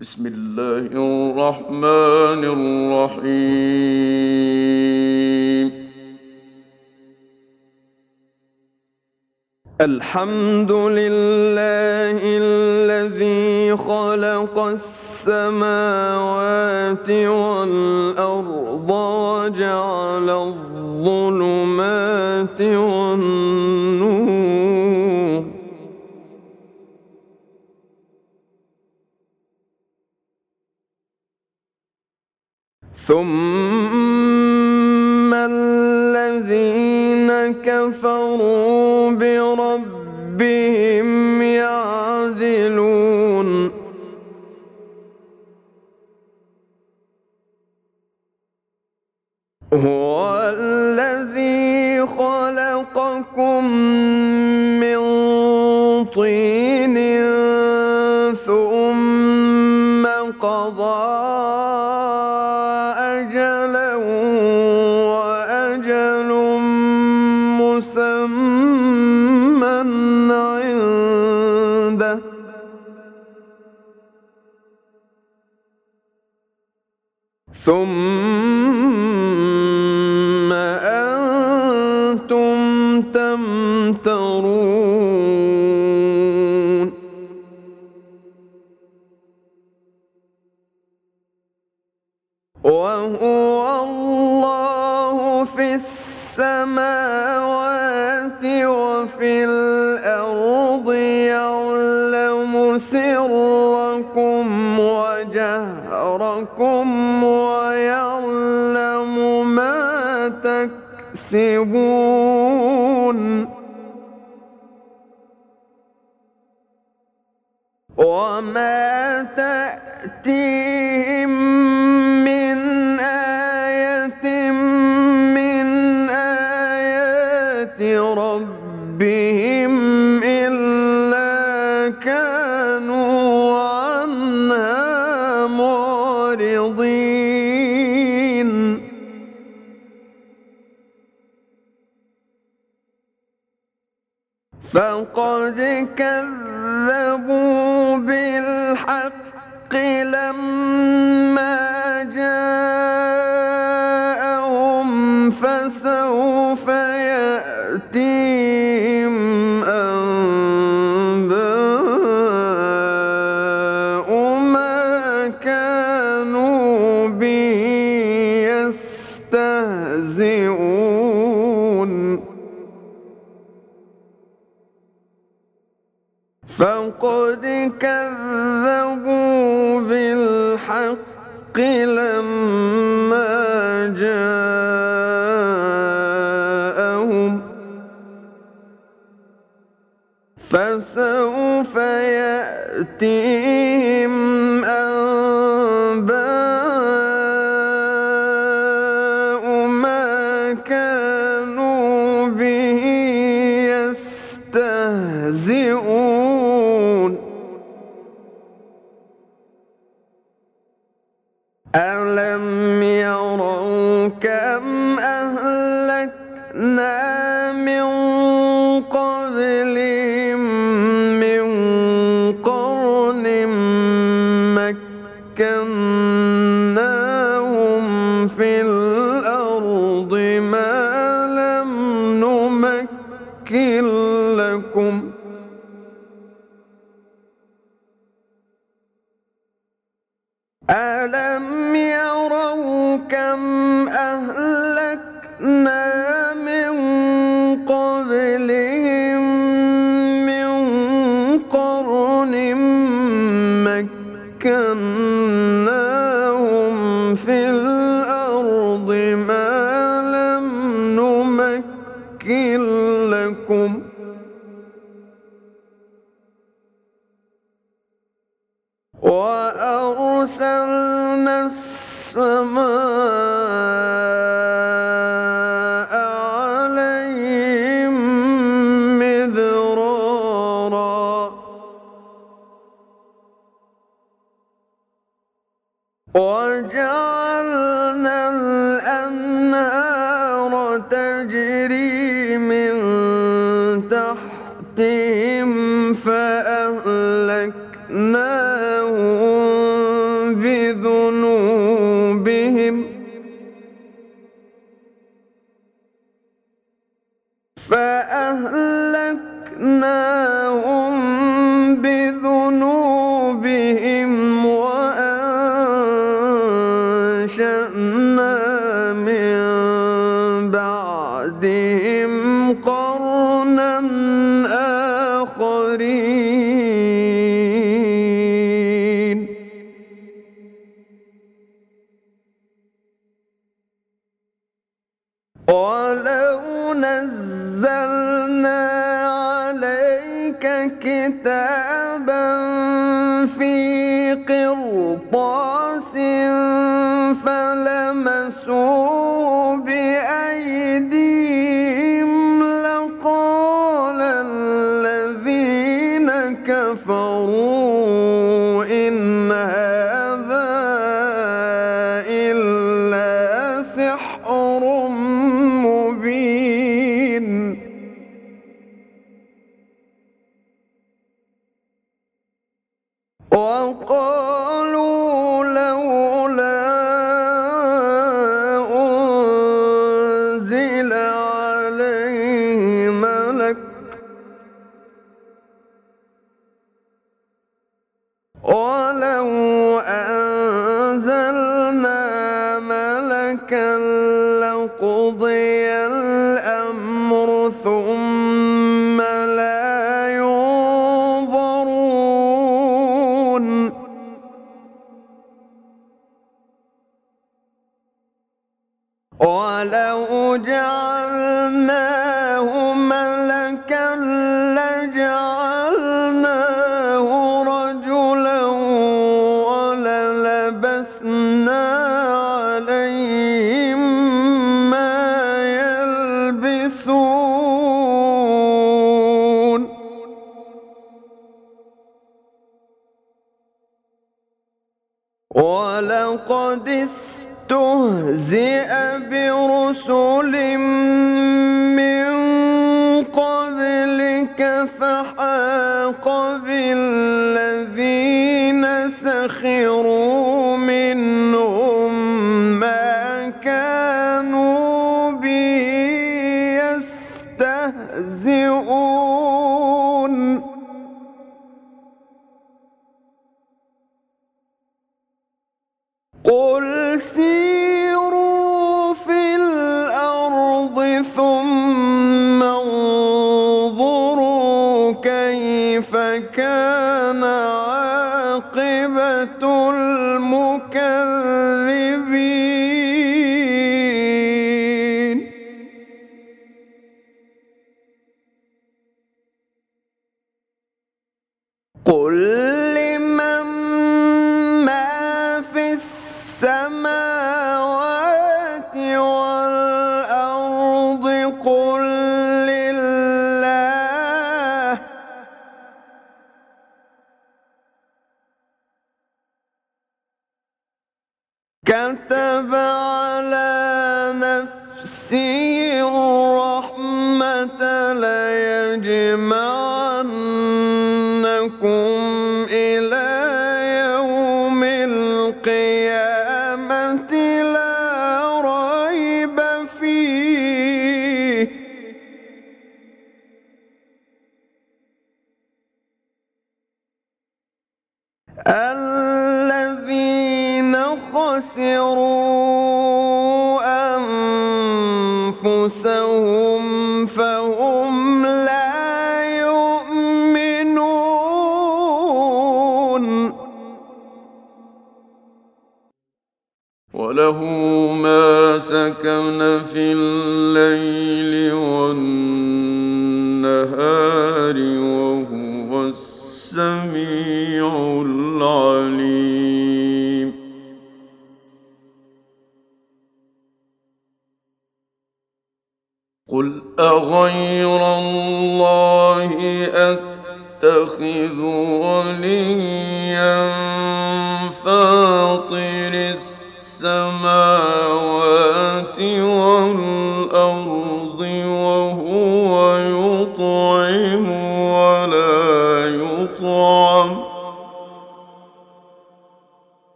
بسم الله الرحمن الرحيم. الحمد لله الذي خلق السماوات والأرض وجعل الظلمات والنور ثم الذين كفروا بربهم يعدلون. هو فأهلكناهم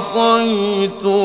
عصيتم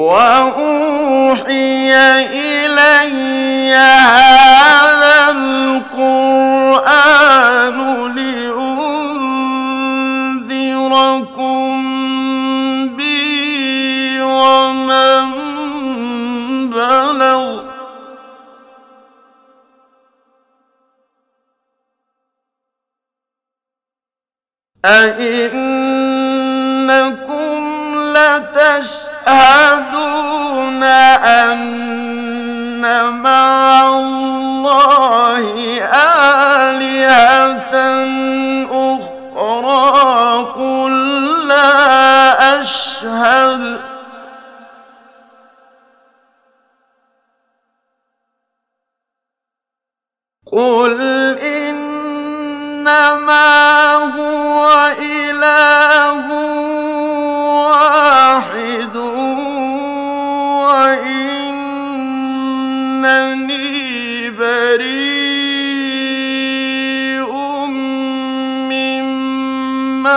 وأوحي إلي هذا القرآن لأنذركم به ومن بلغ أئنكم لتشهدون أن مع الله آلهة أخرى قل لا أشهد قل إنما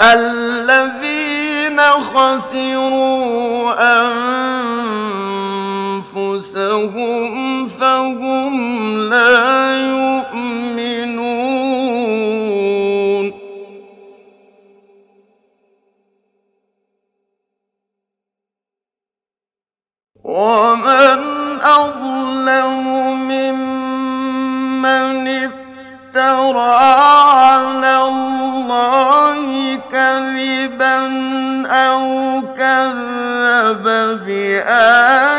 ألا بأن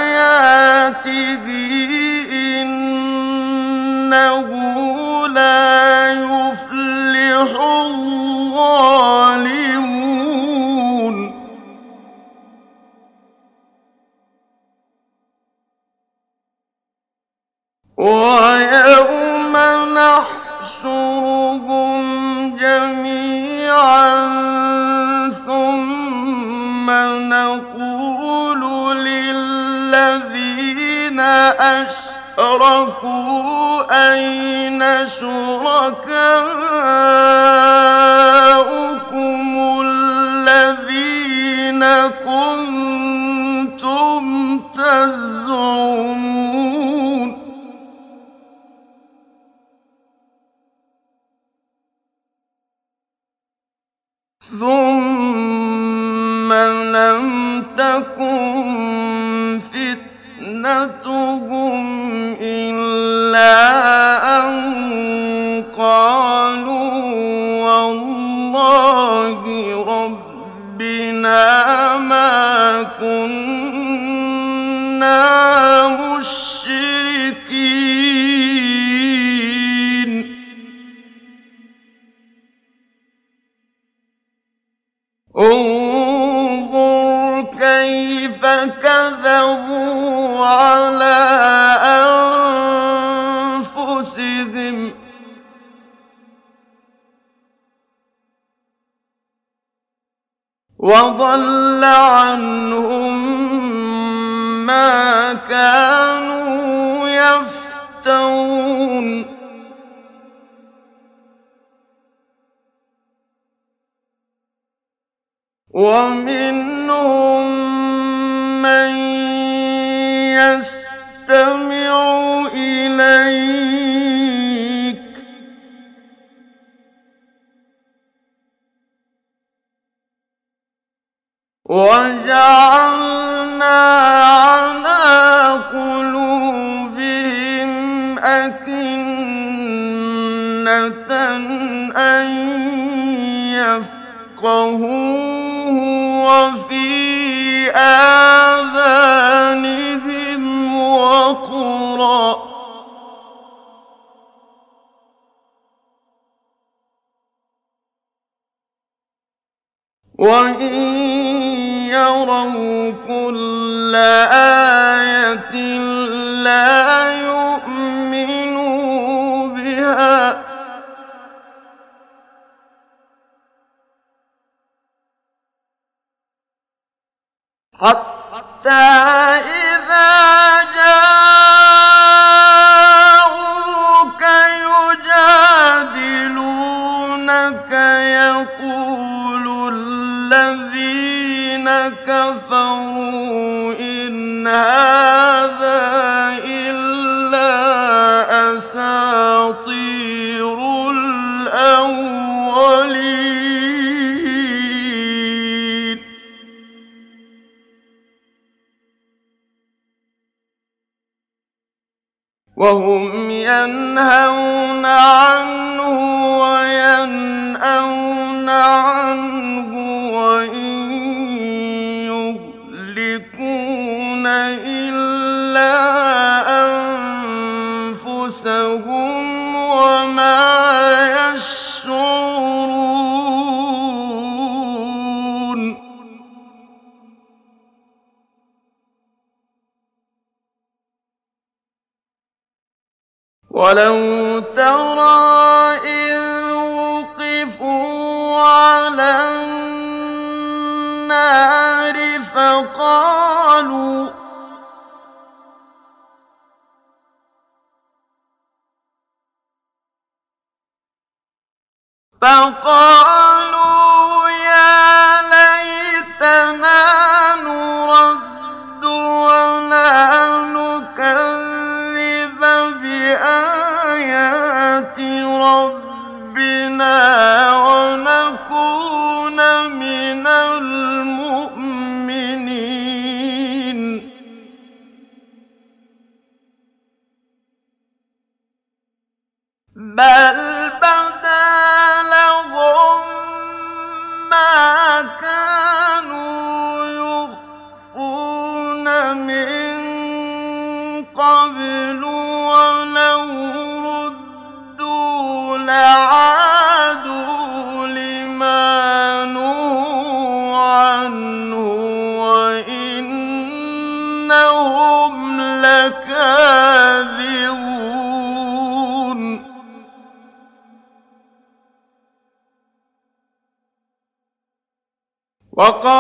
ومنهم من يستمع إليك. وجعل كل آية لا يؤمنوا بها. حتى وهم وقال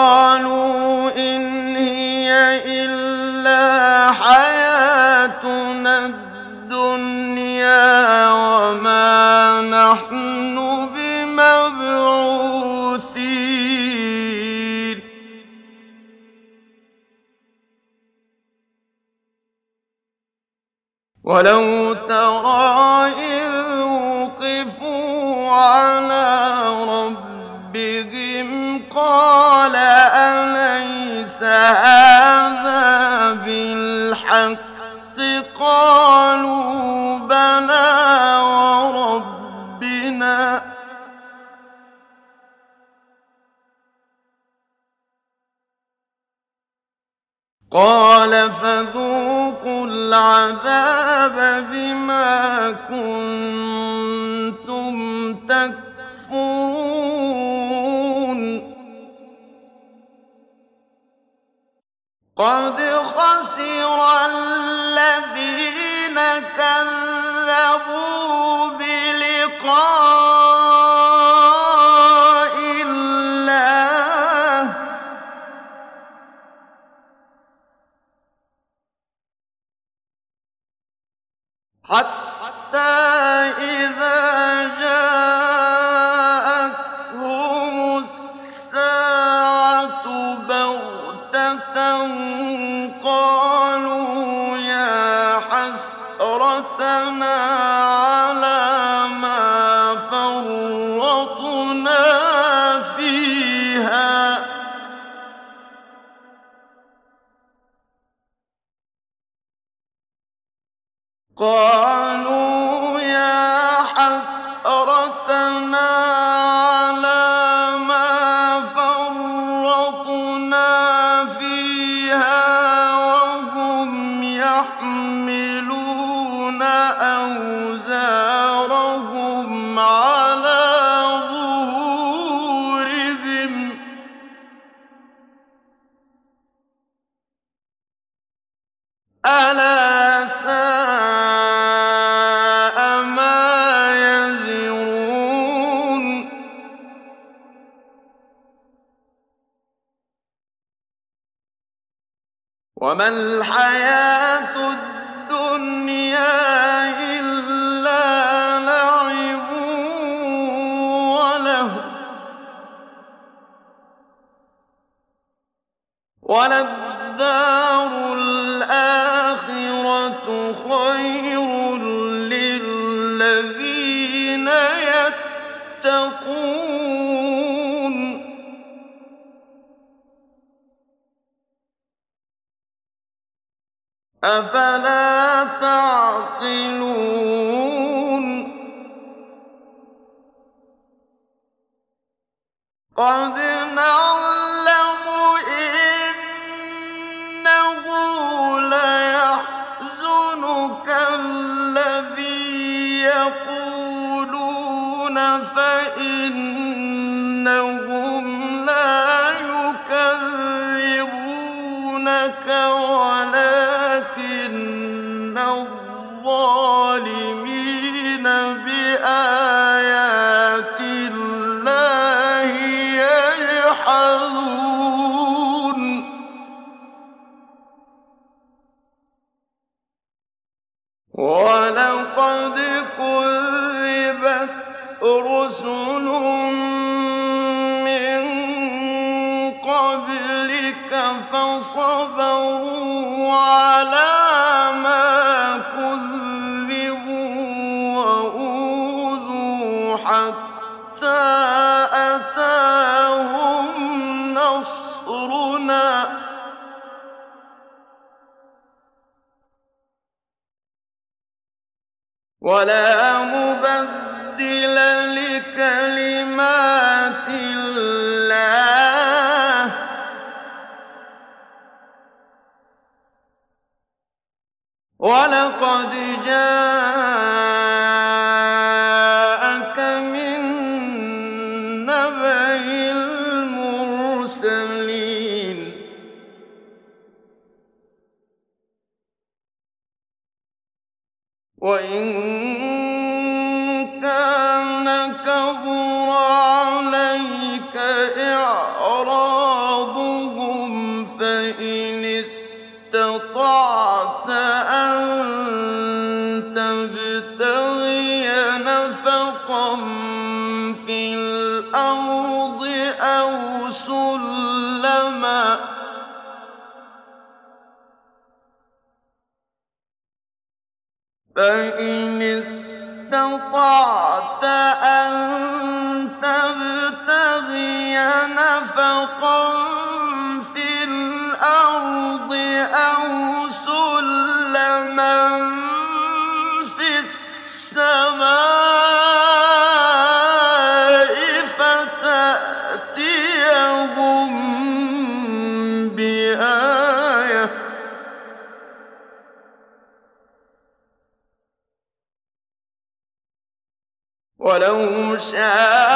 وإن فإن استطعت أن تبتغي نفقا ولو شاء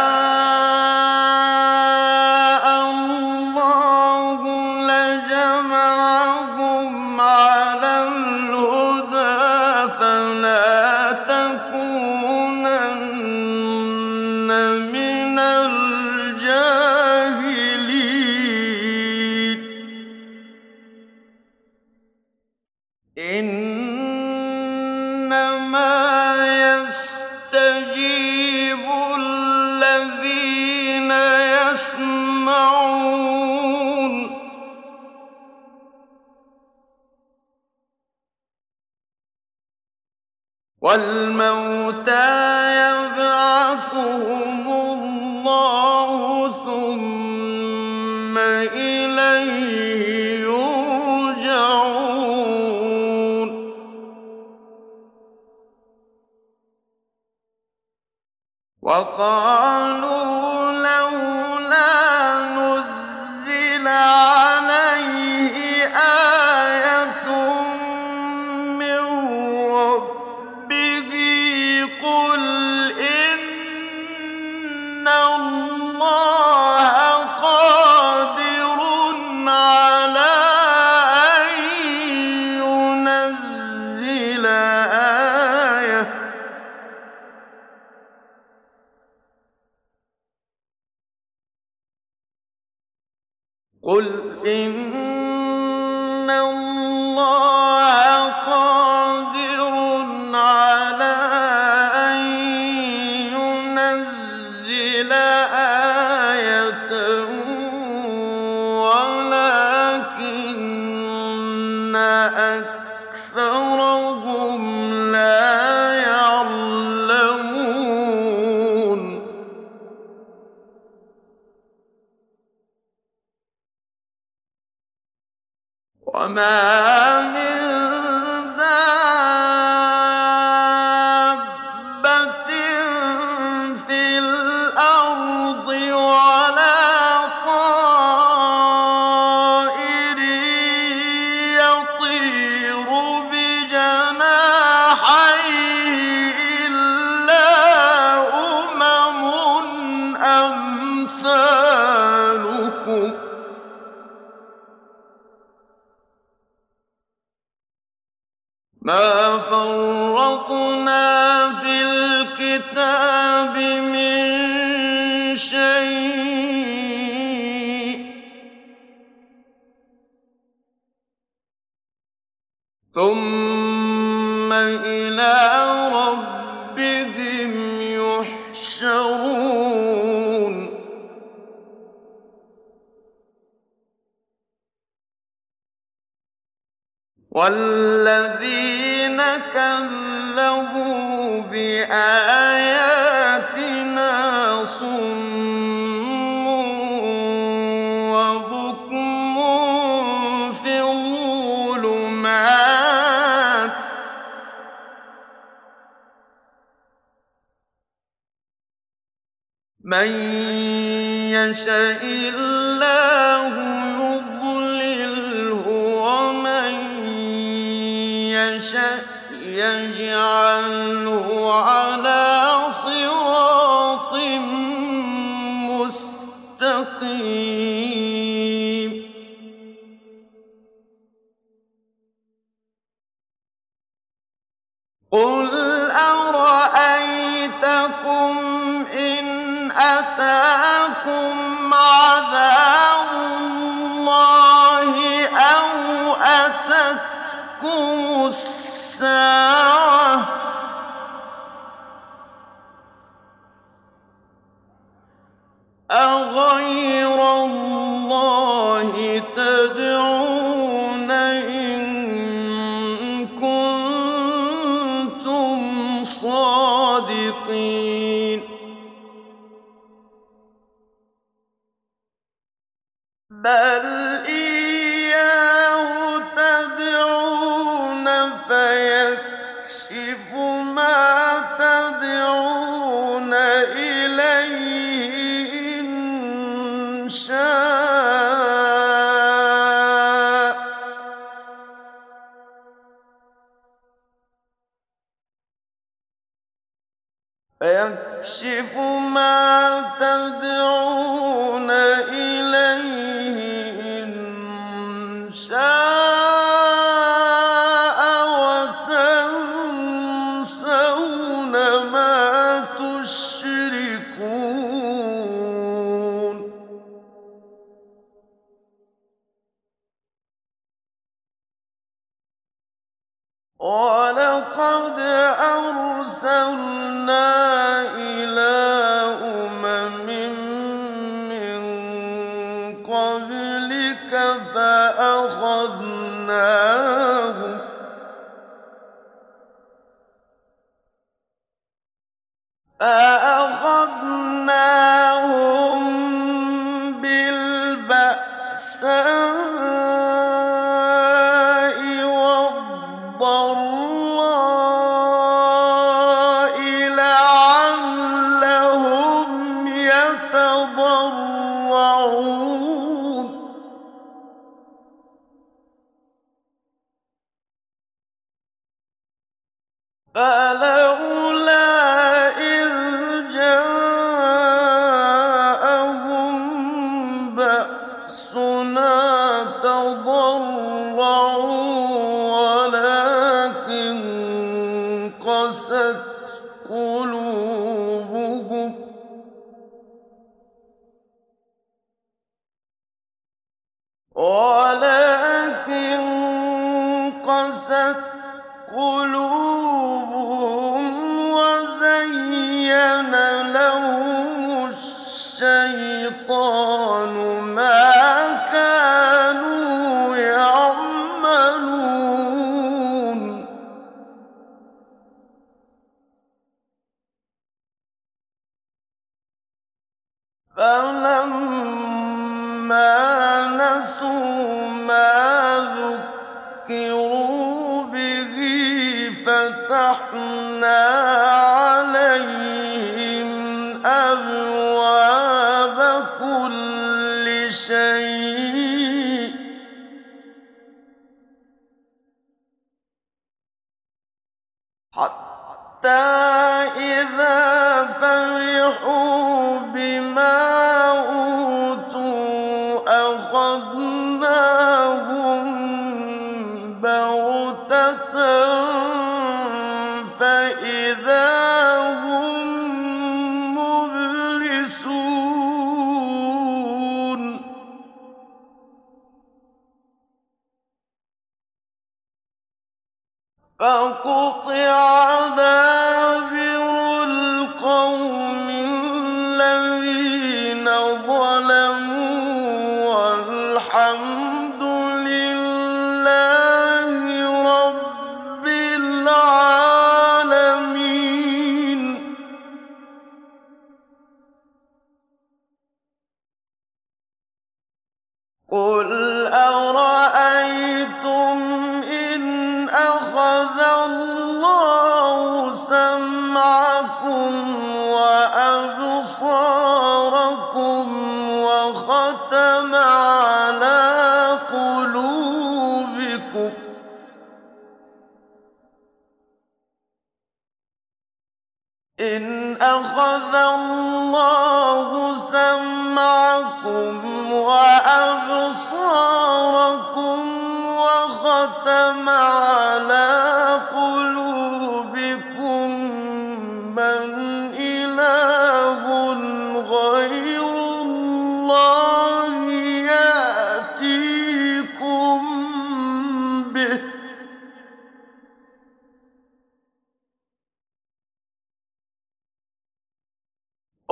والموتى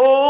Oh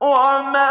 وما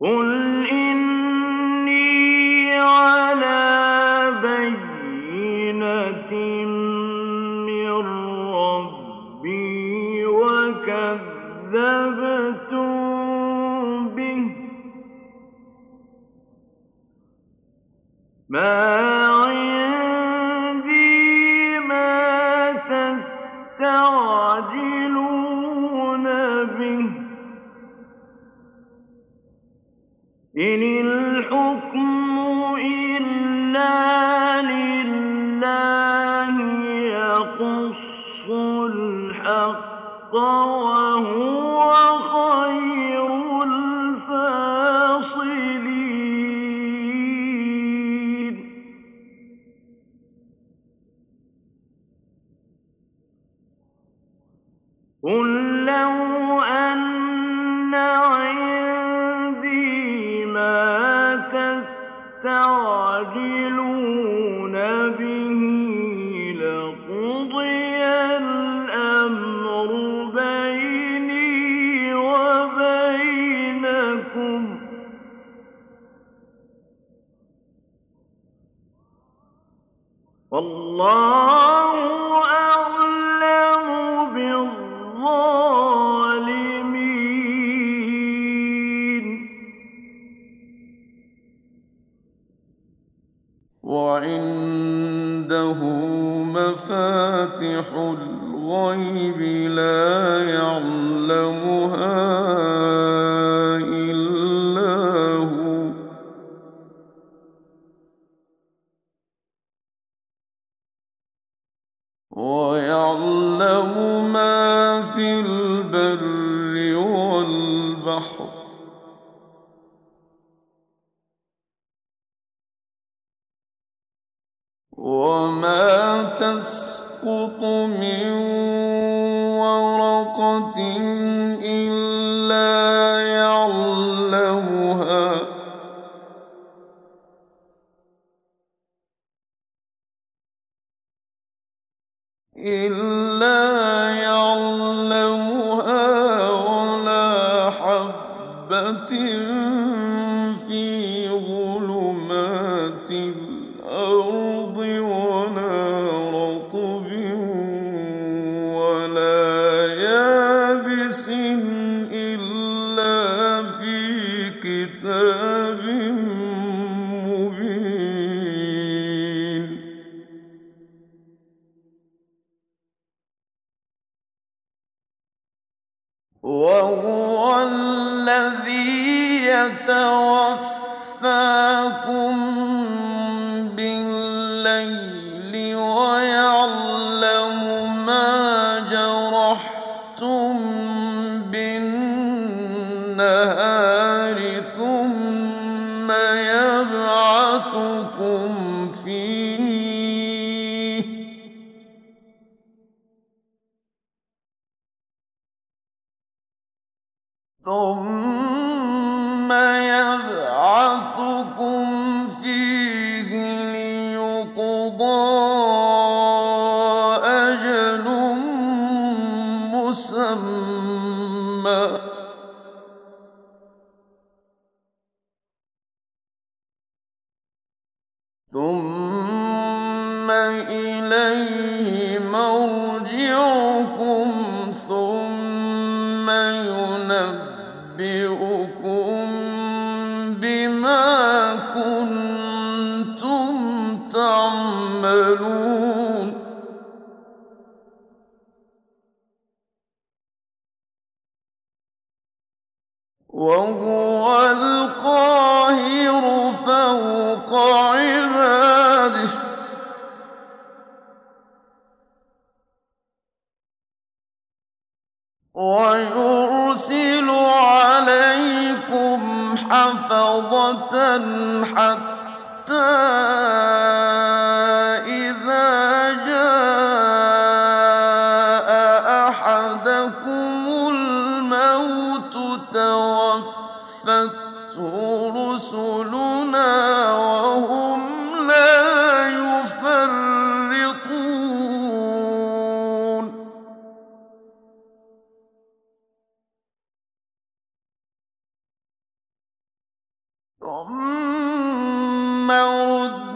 قل ثم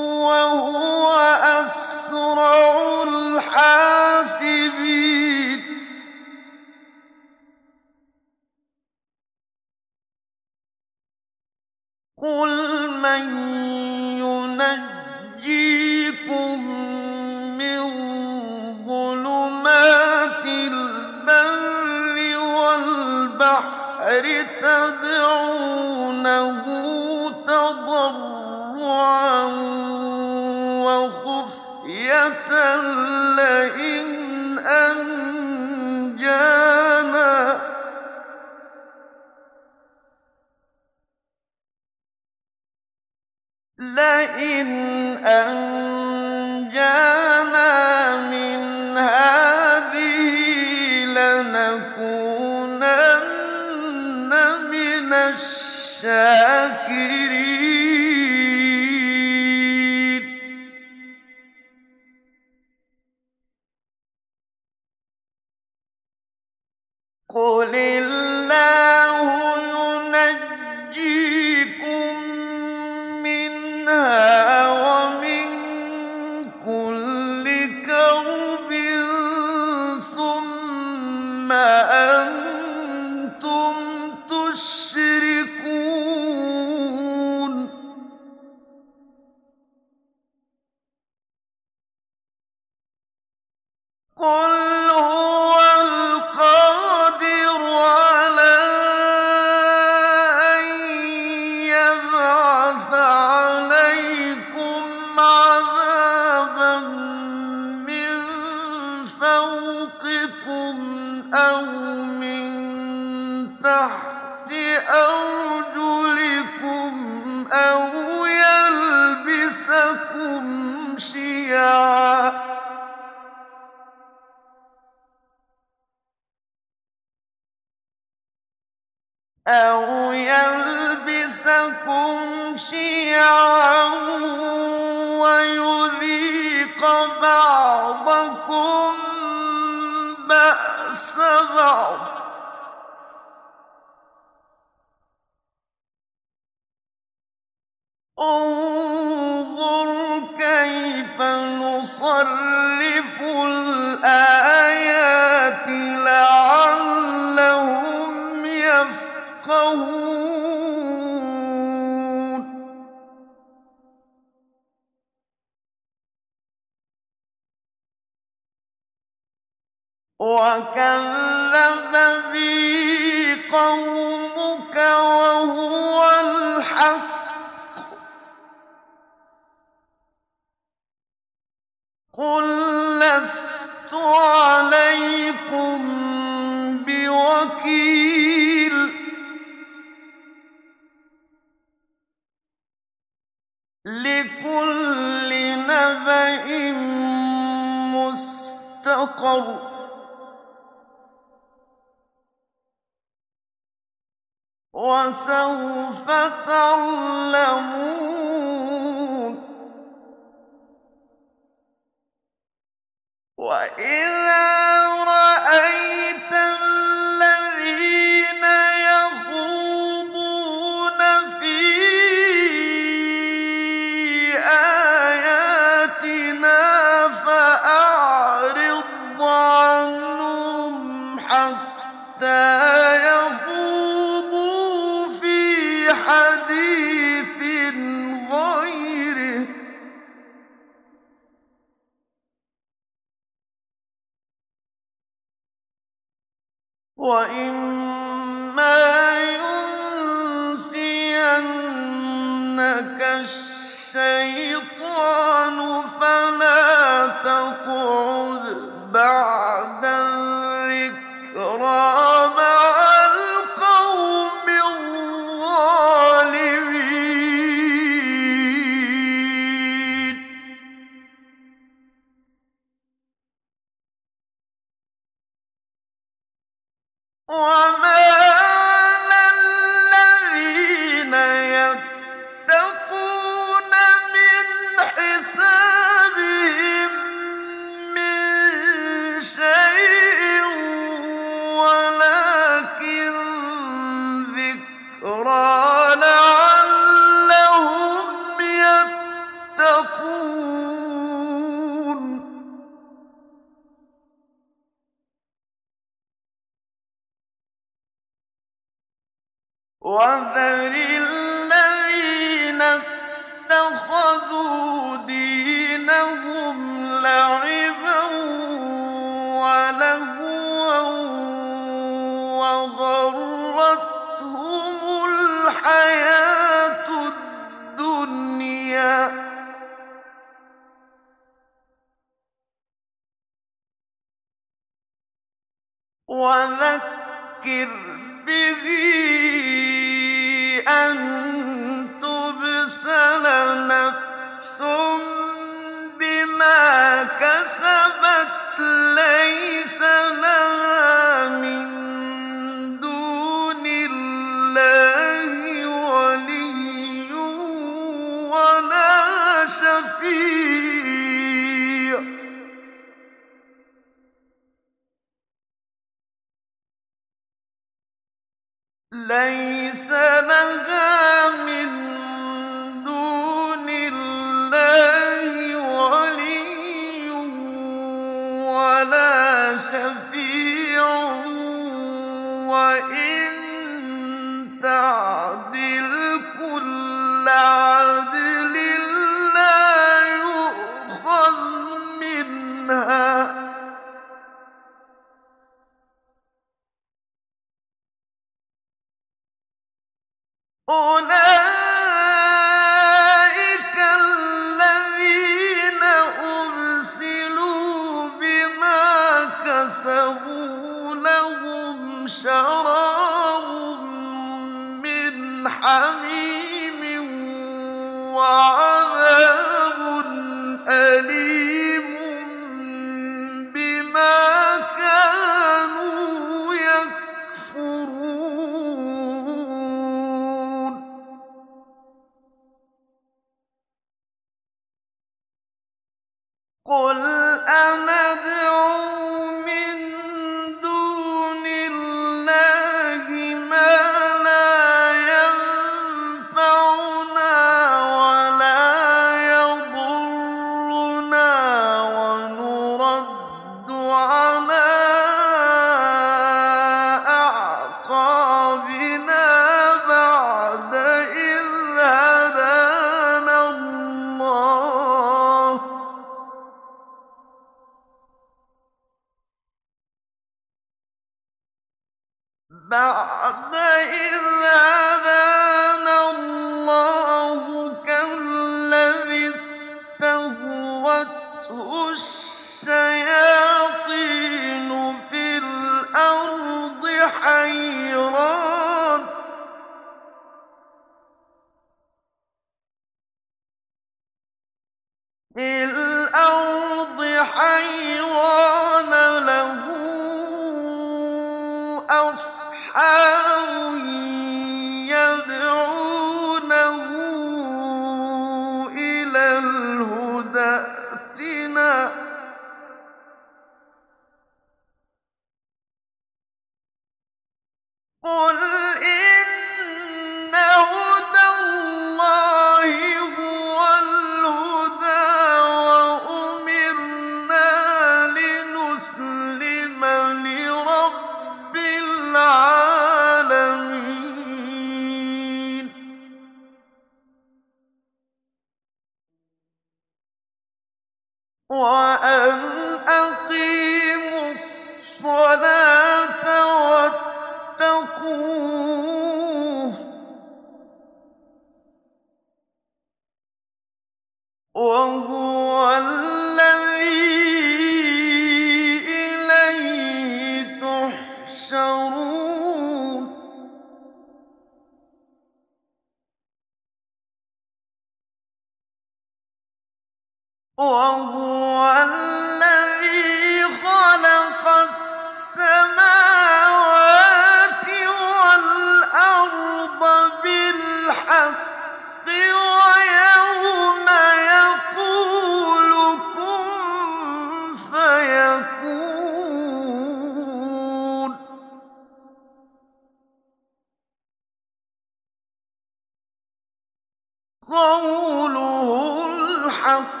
قَوْلُهُ الْحَقُّ ۚ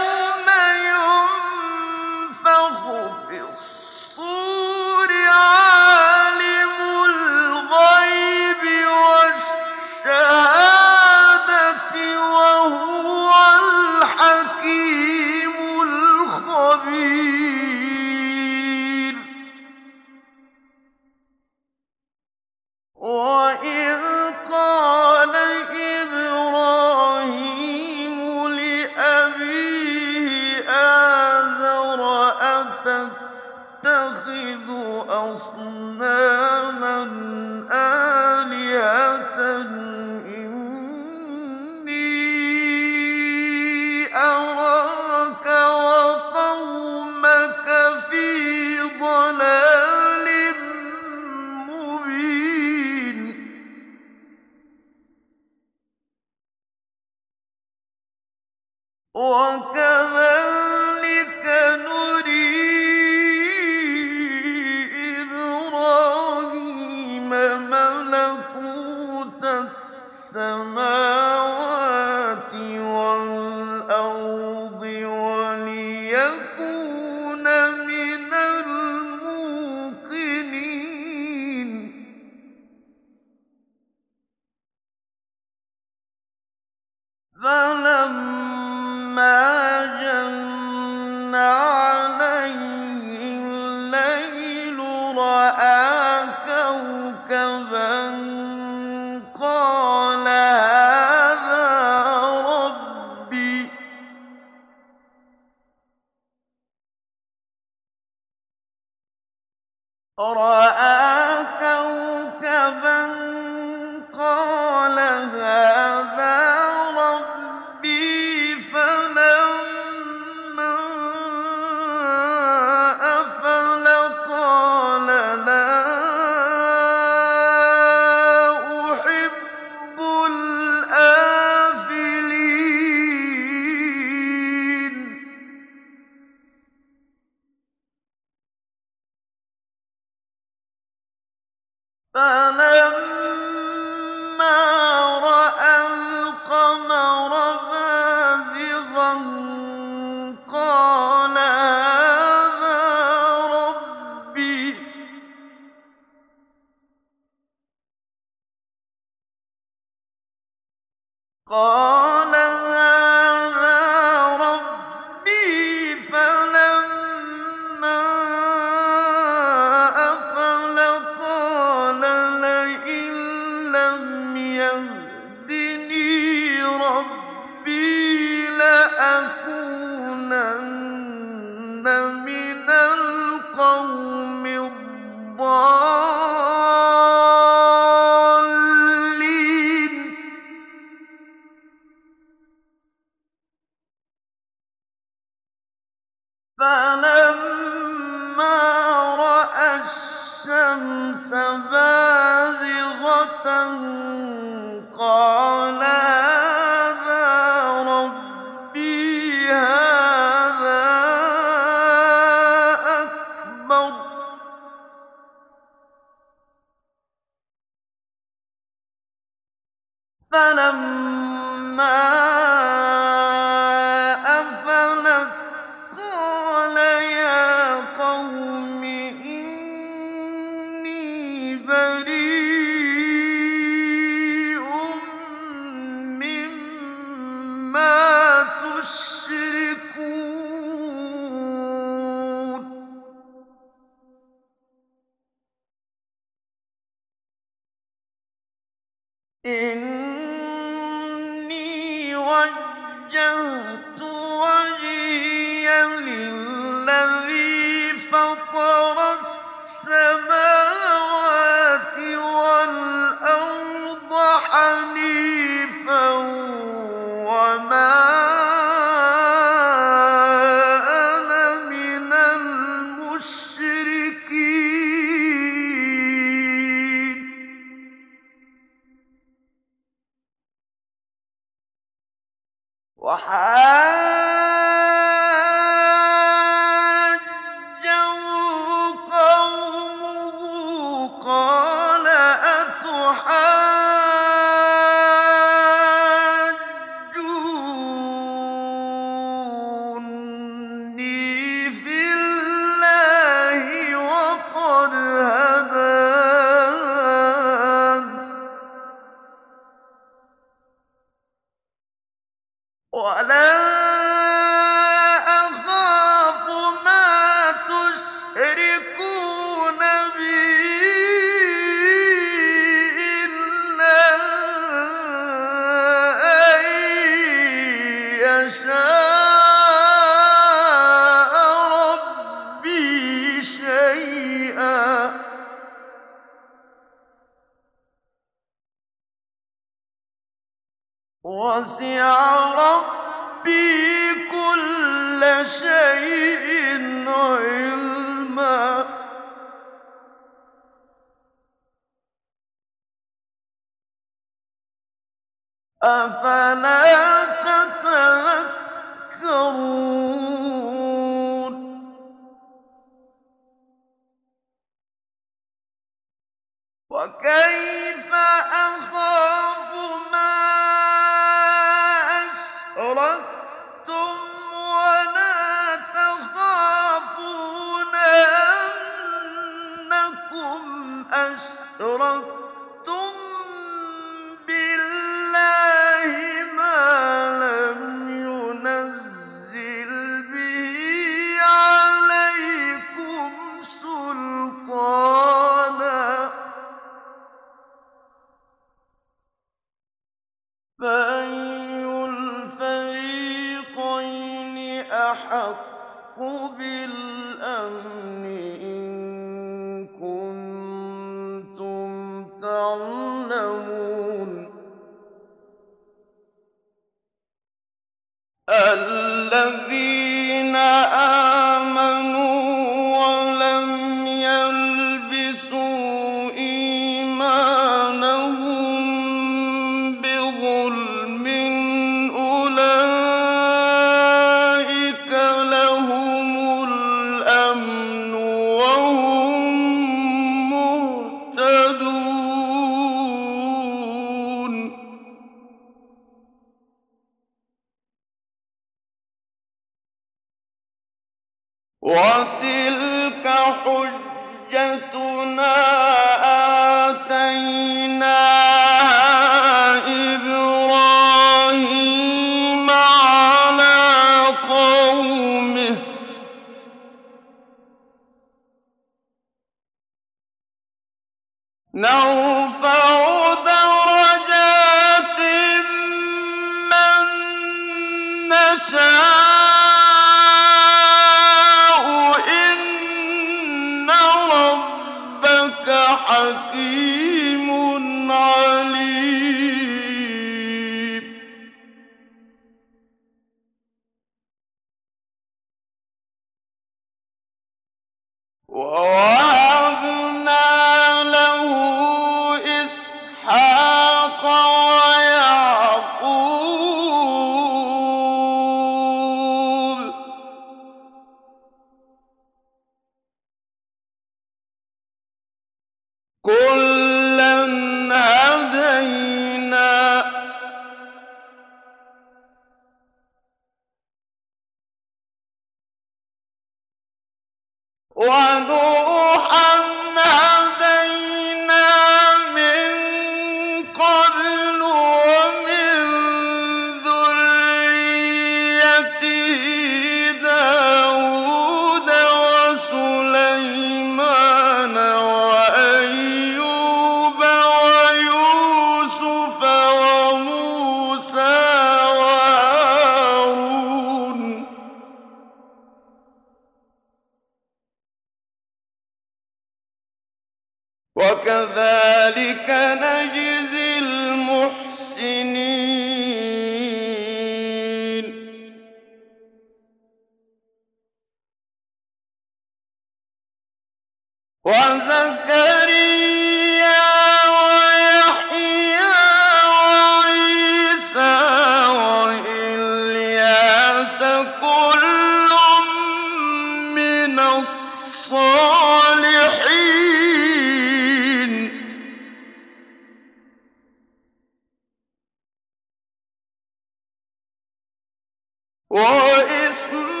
وإسماعيل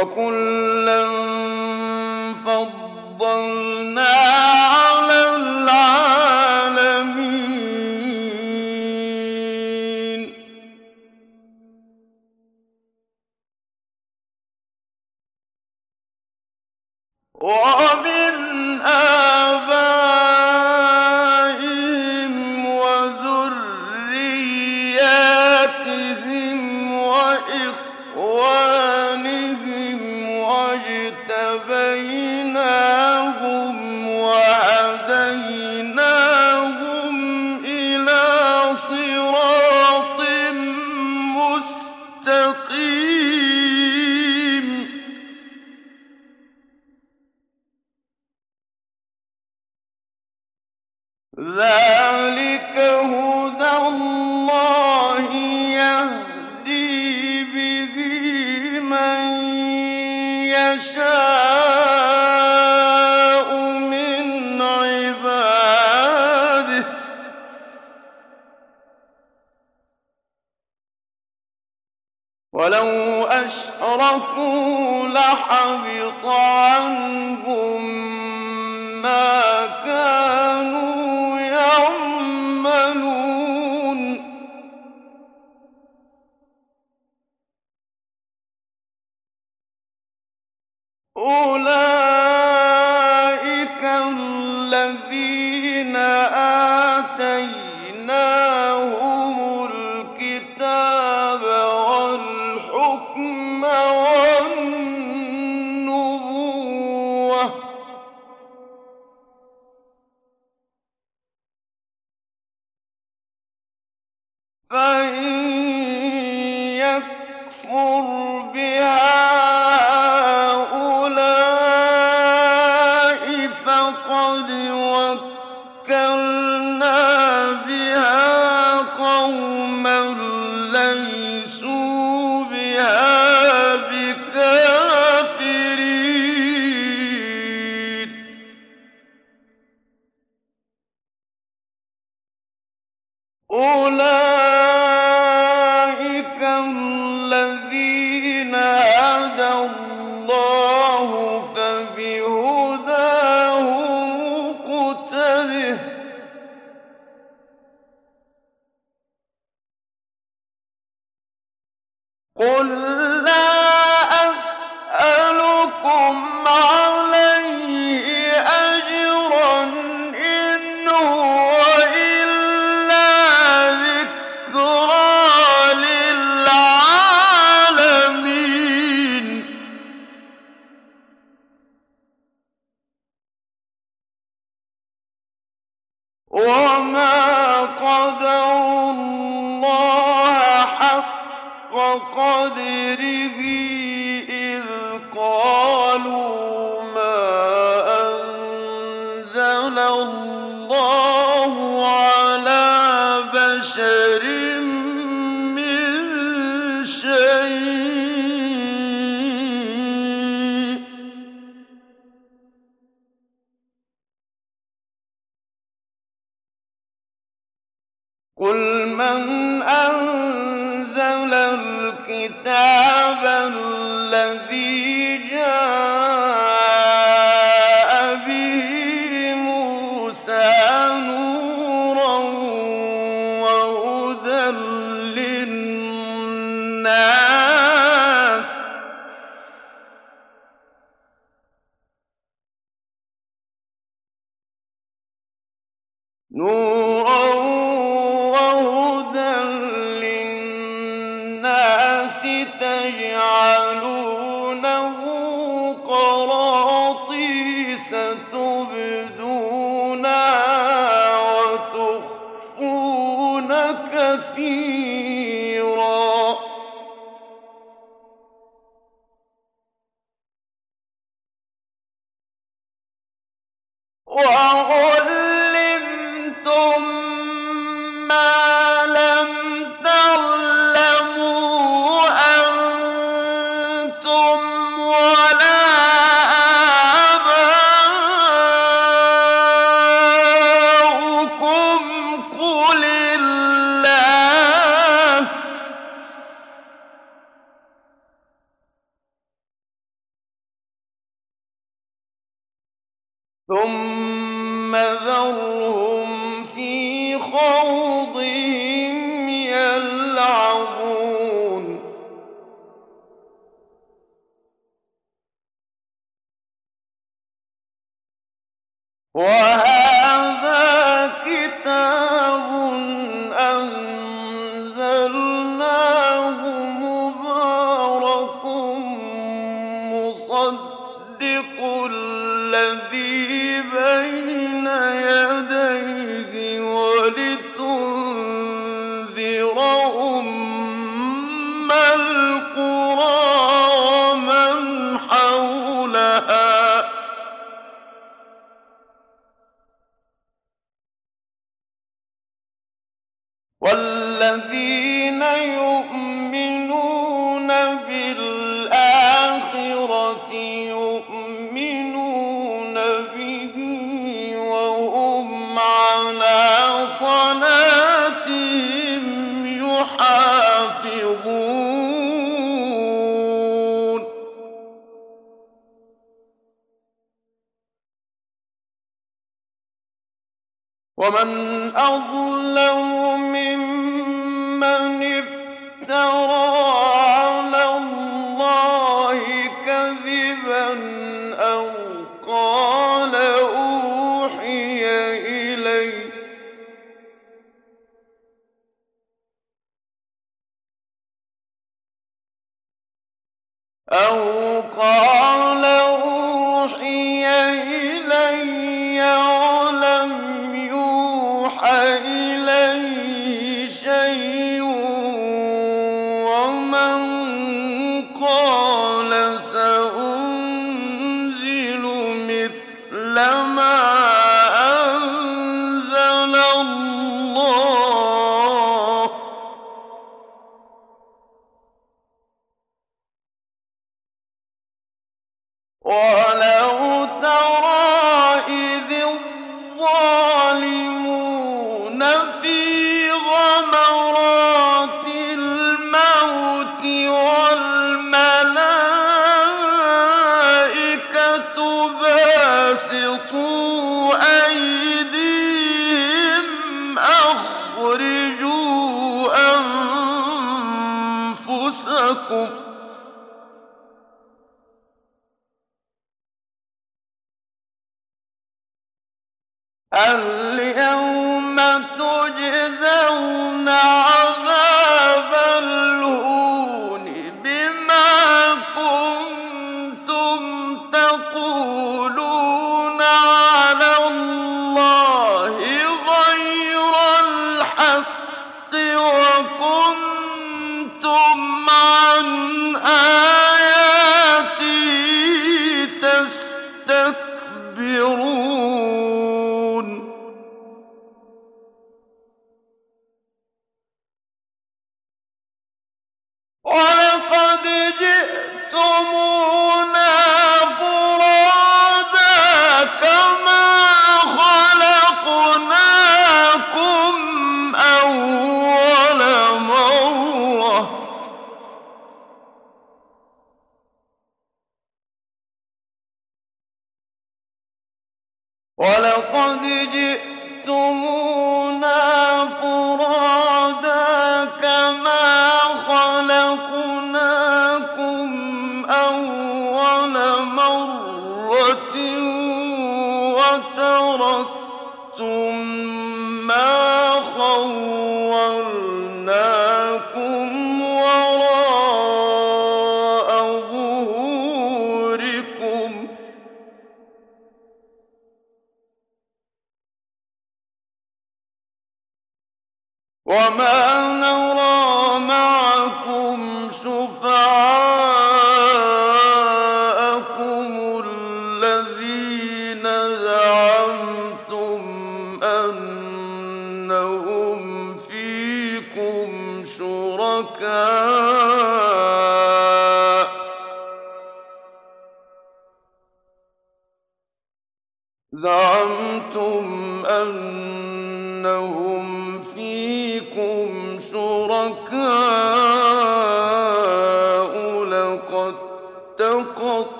وكلا كثيرا معكم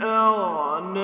مِّنْ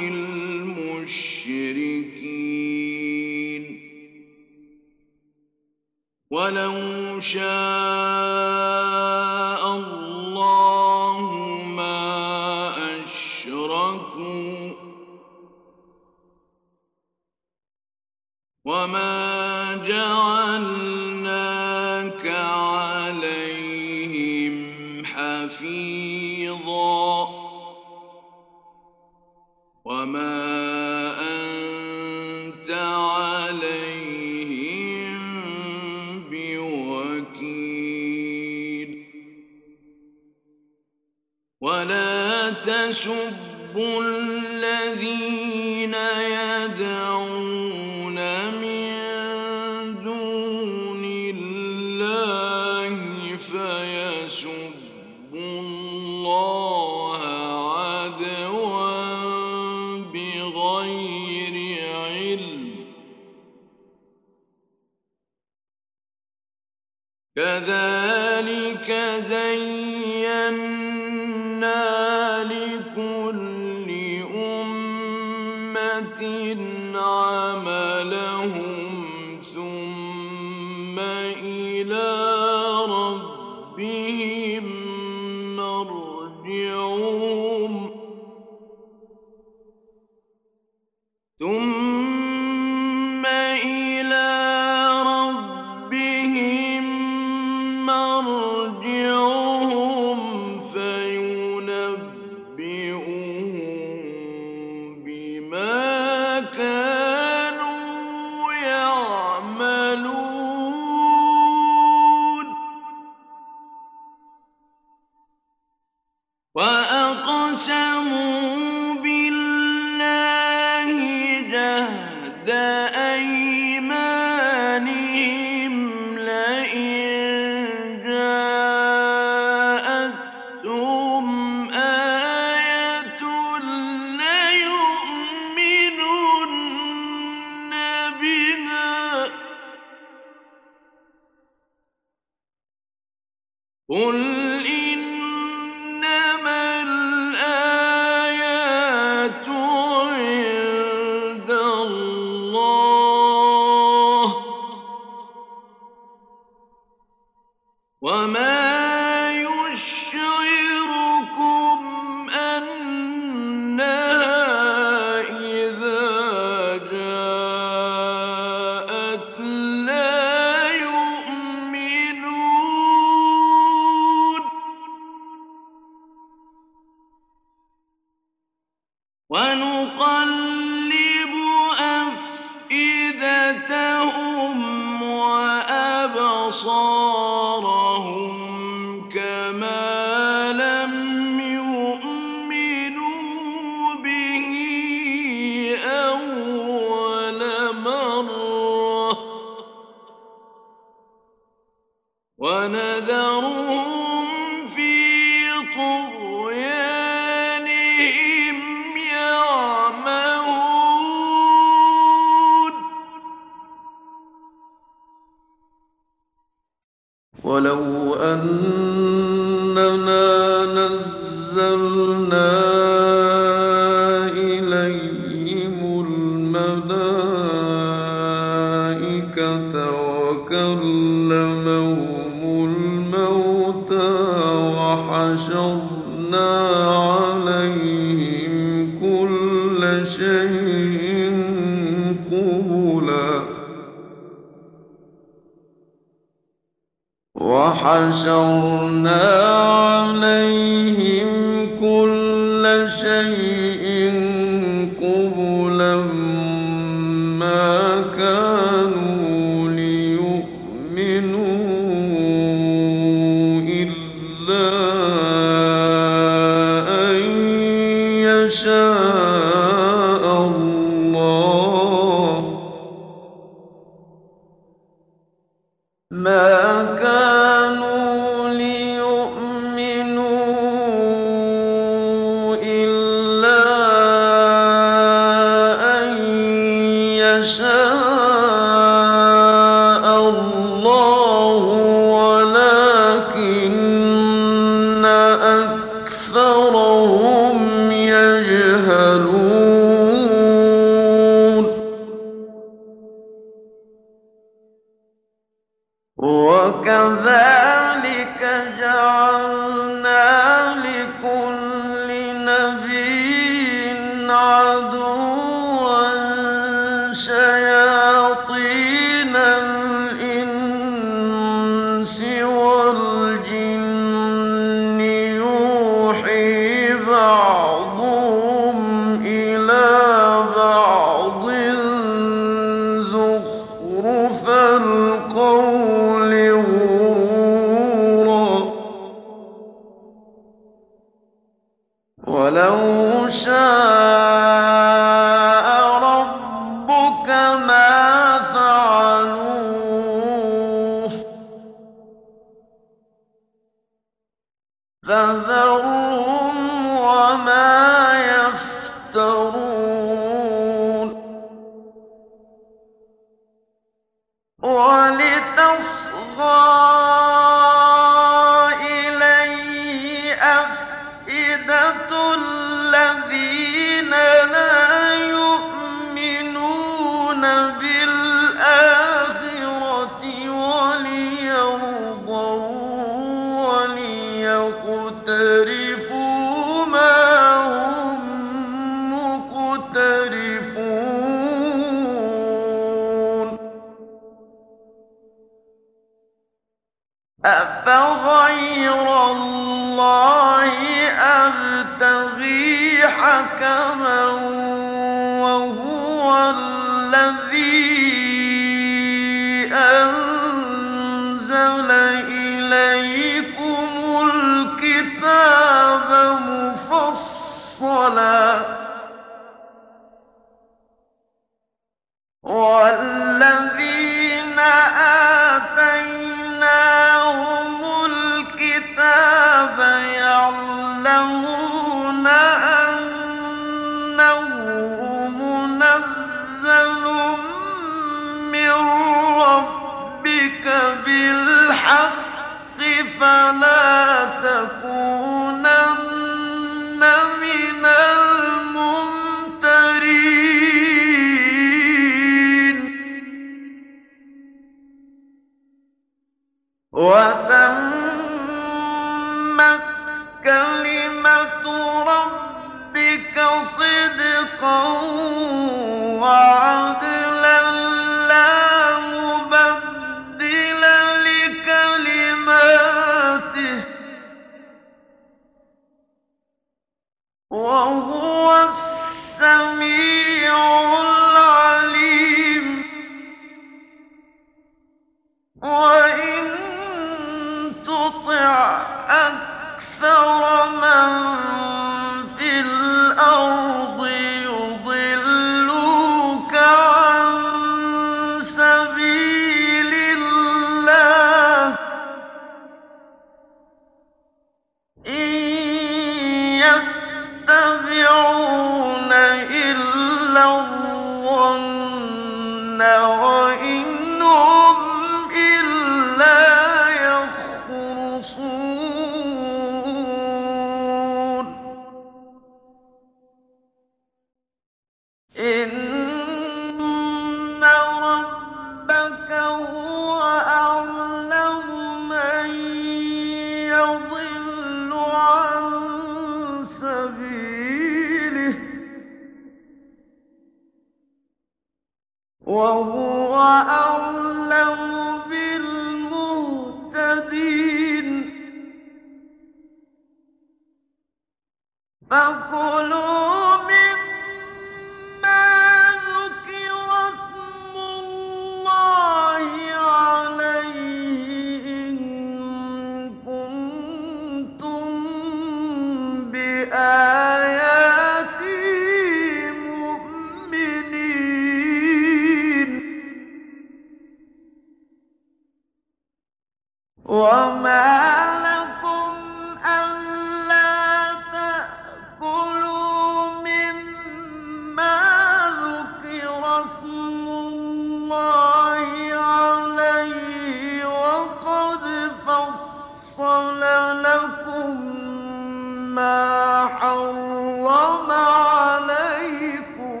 حرم عليكم.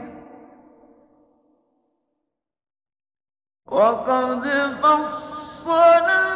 وقد فصل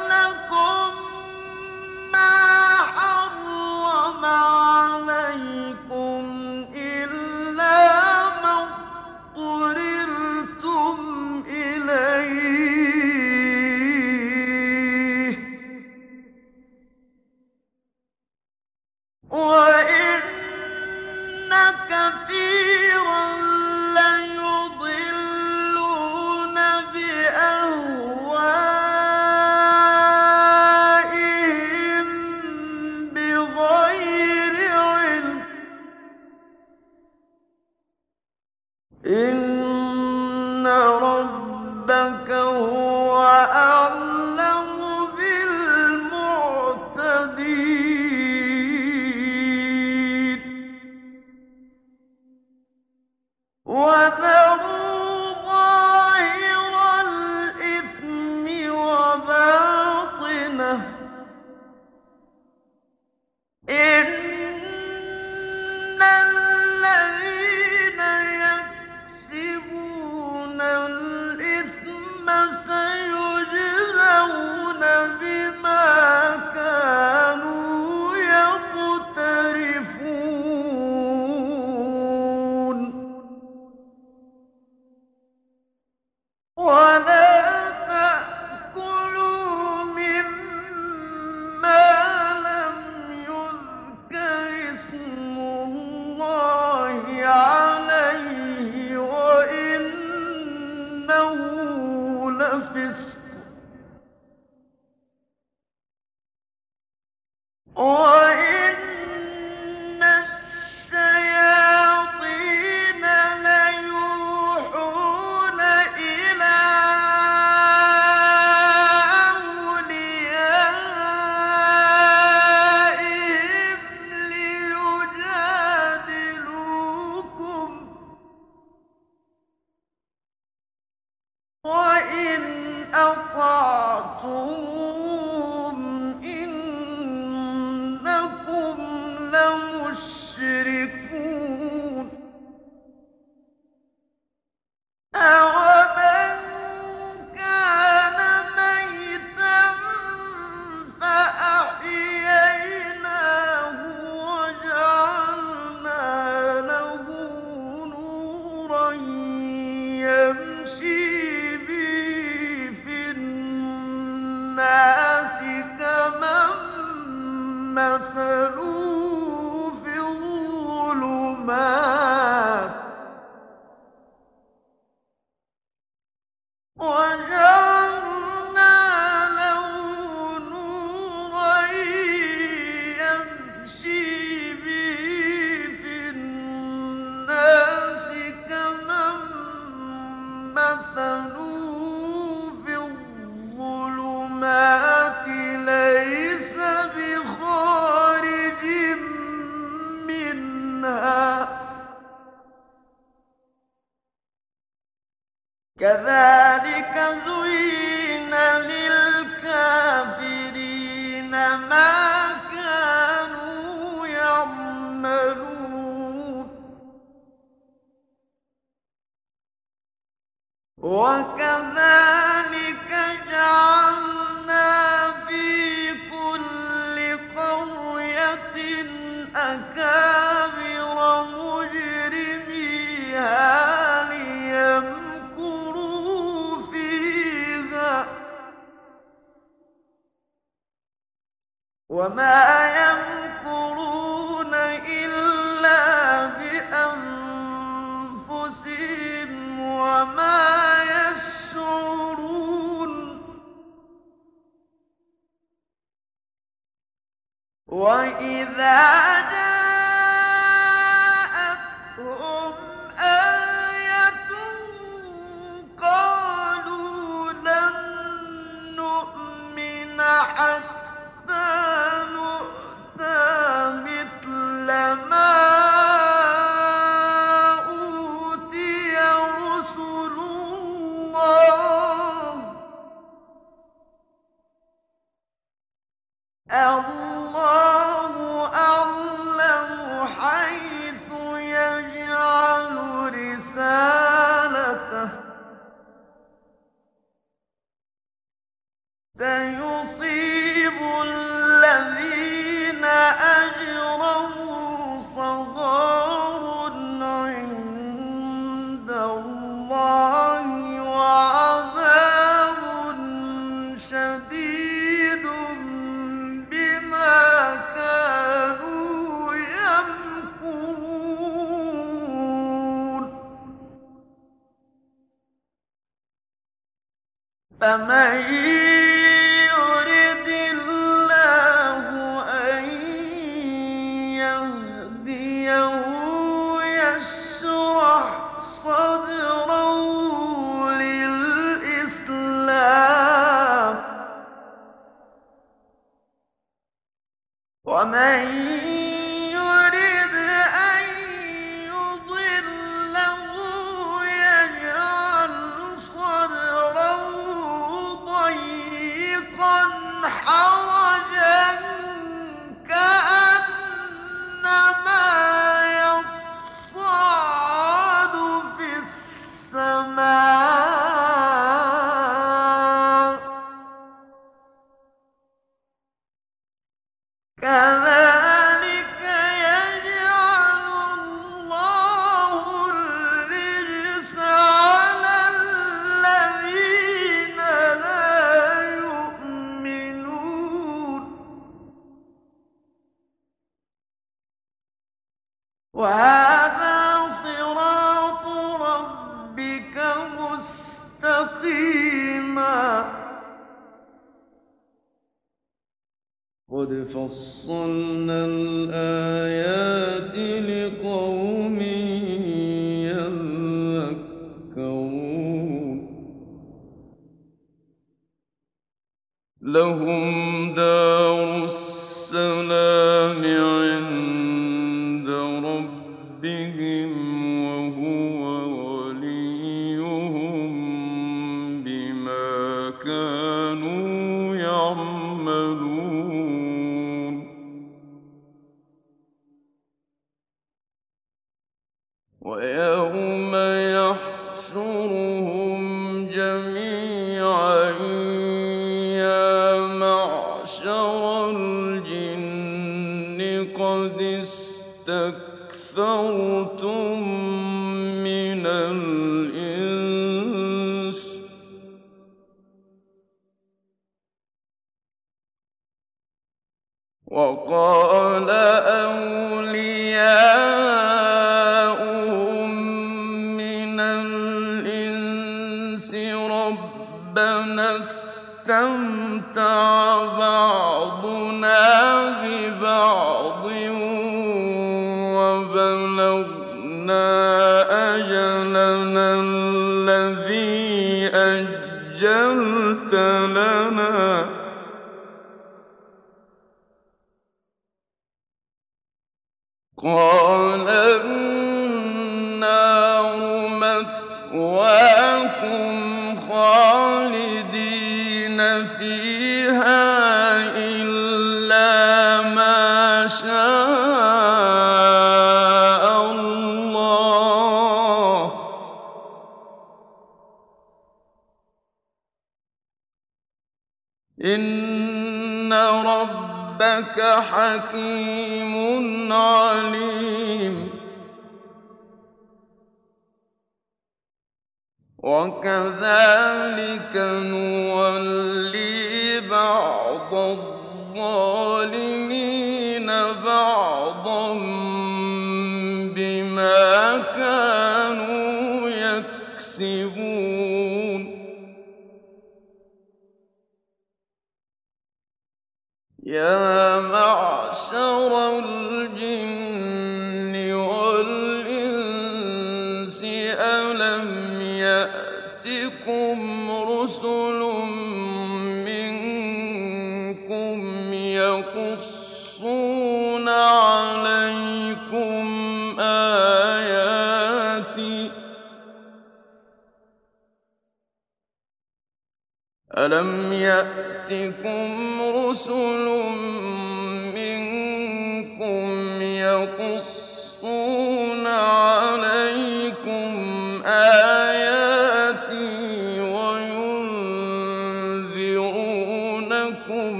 سَيُصِيبُ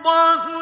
الضأن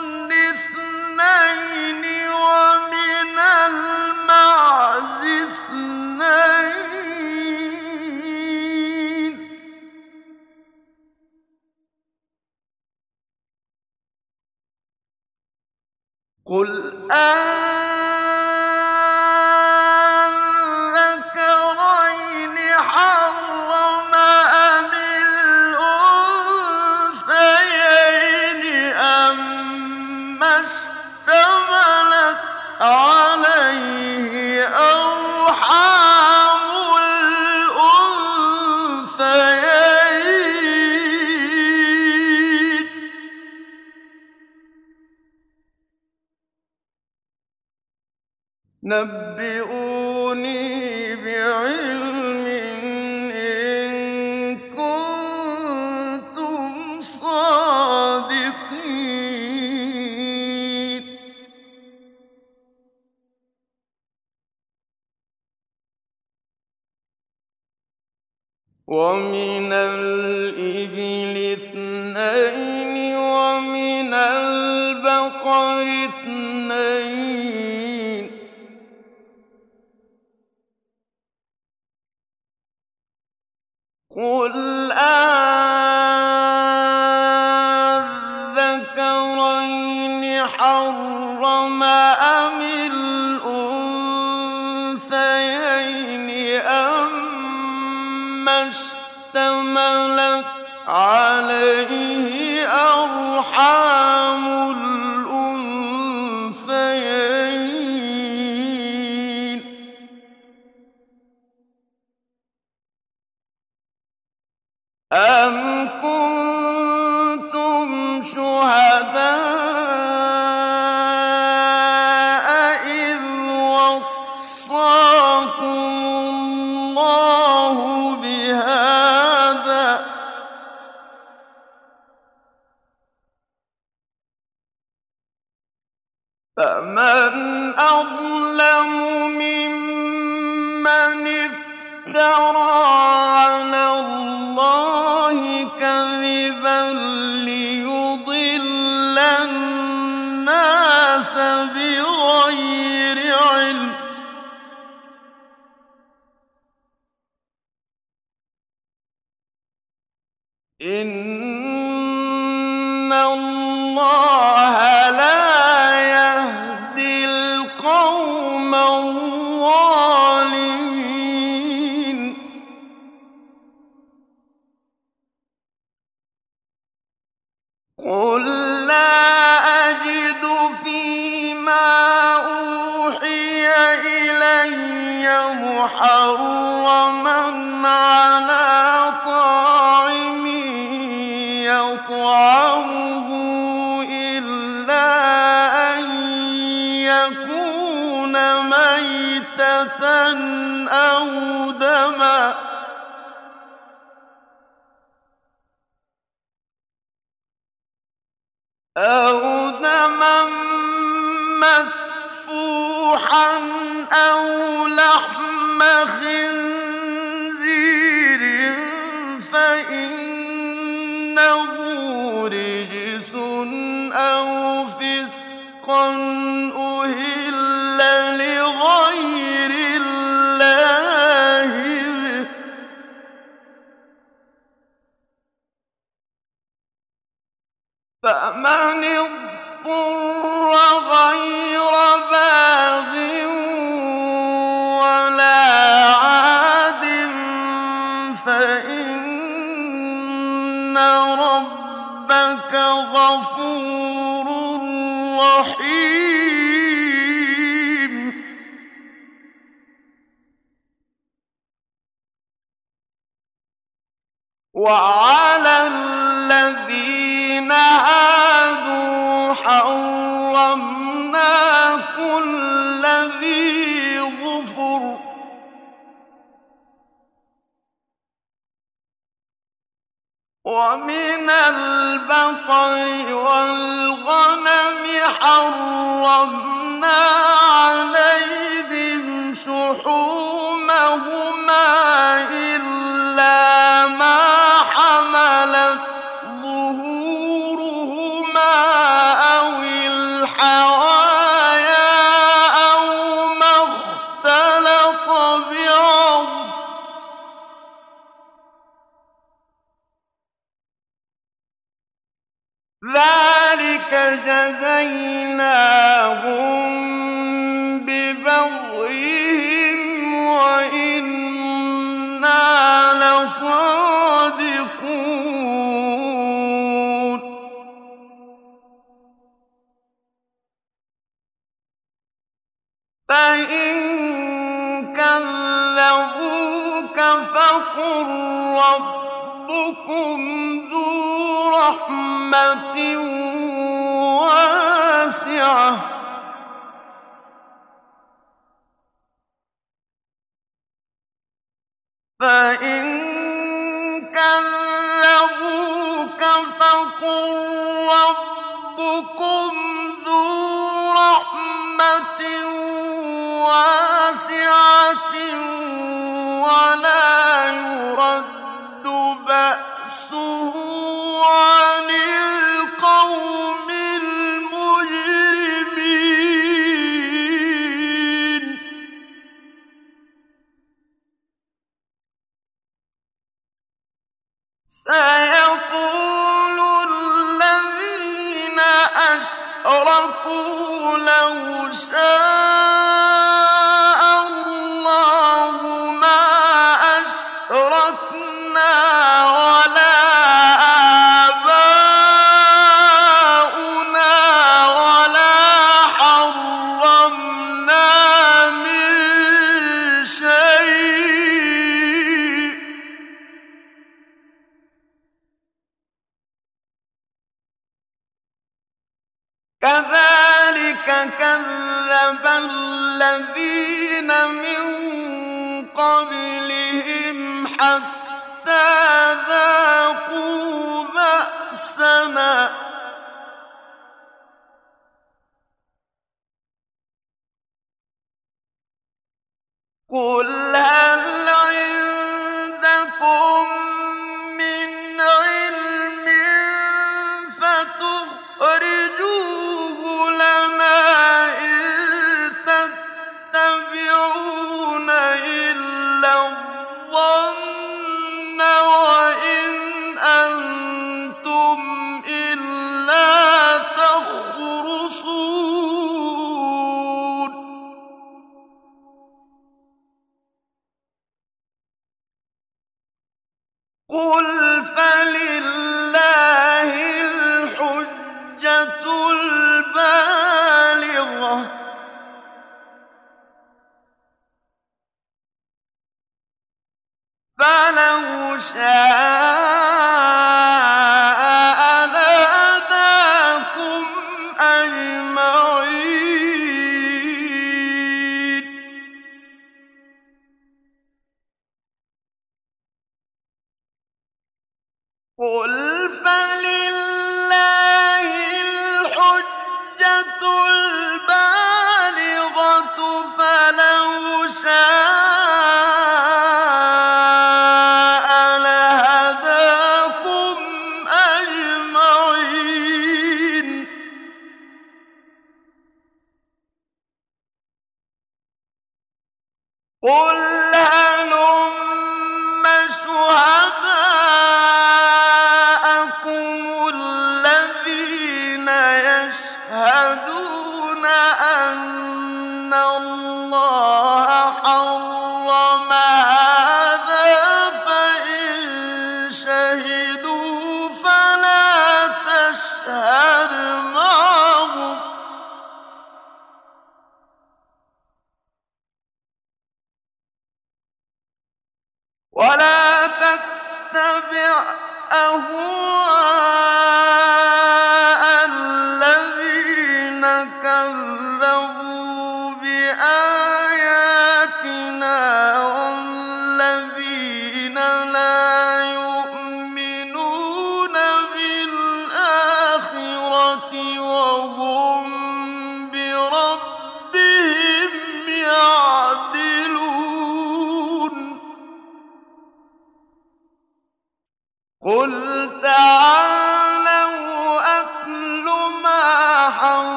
ذلك جزيناهم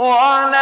ولا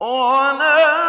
ولا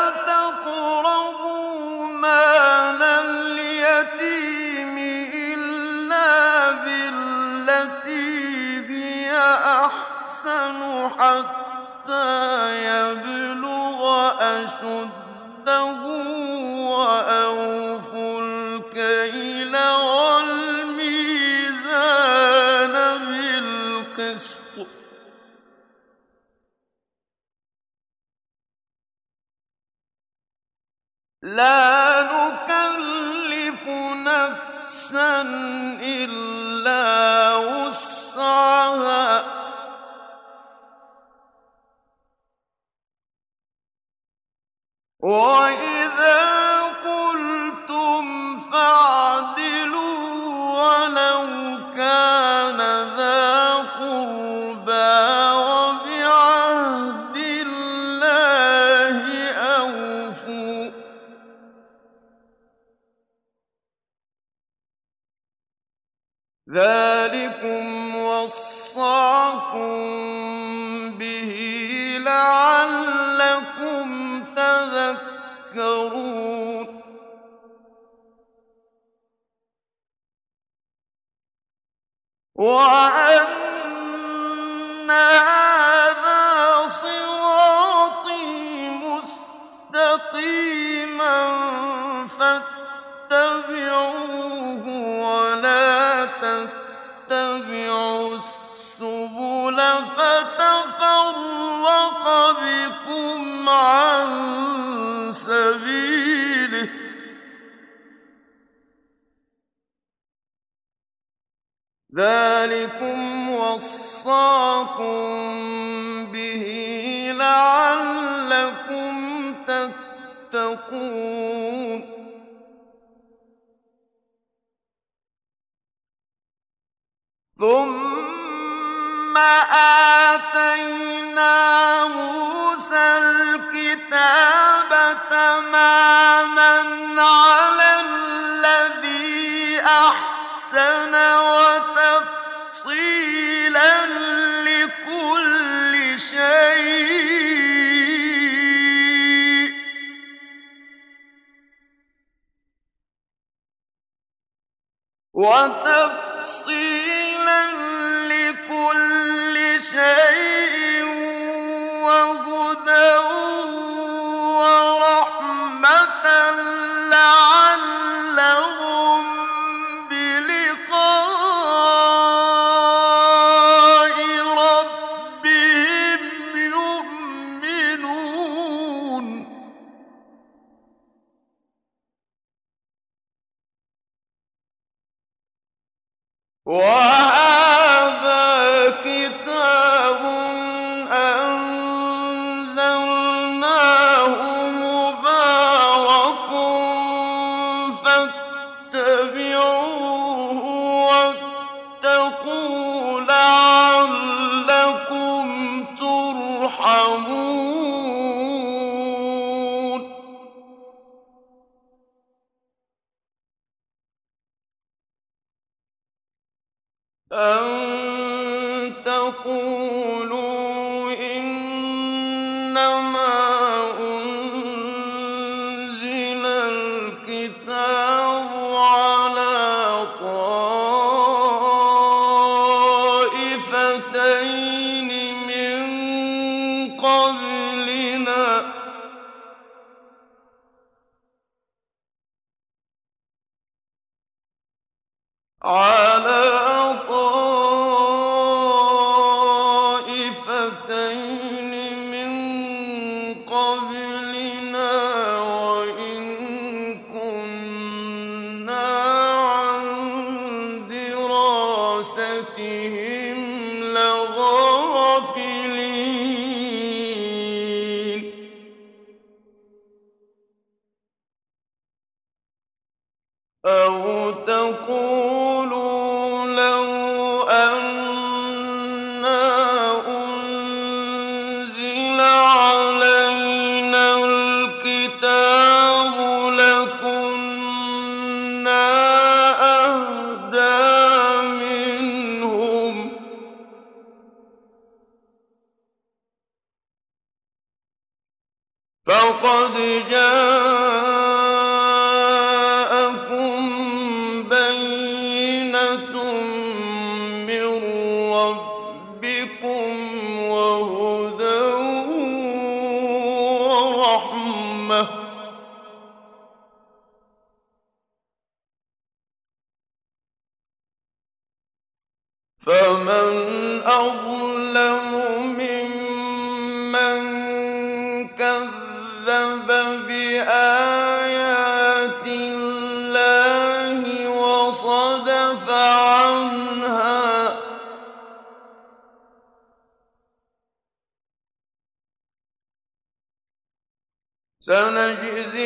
سنجزي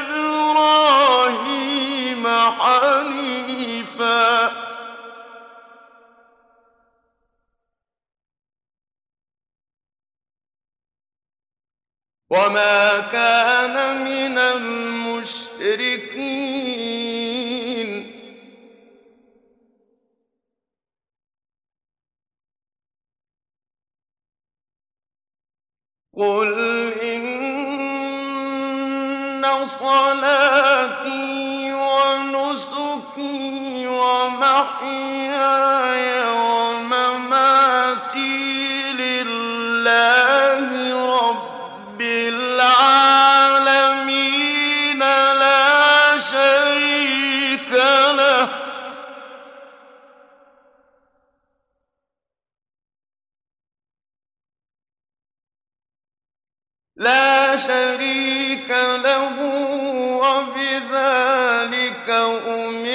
إبراهيم حنيفا. وما كان من المشركين. قل إن وصلاتي ونسكي ومحياي أُمِرْتُ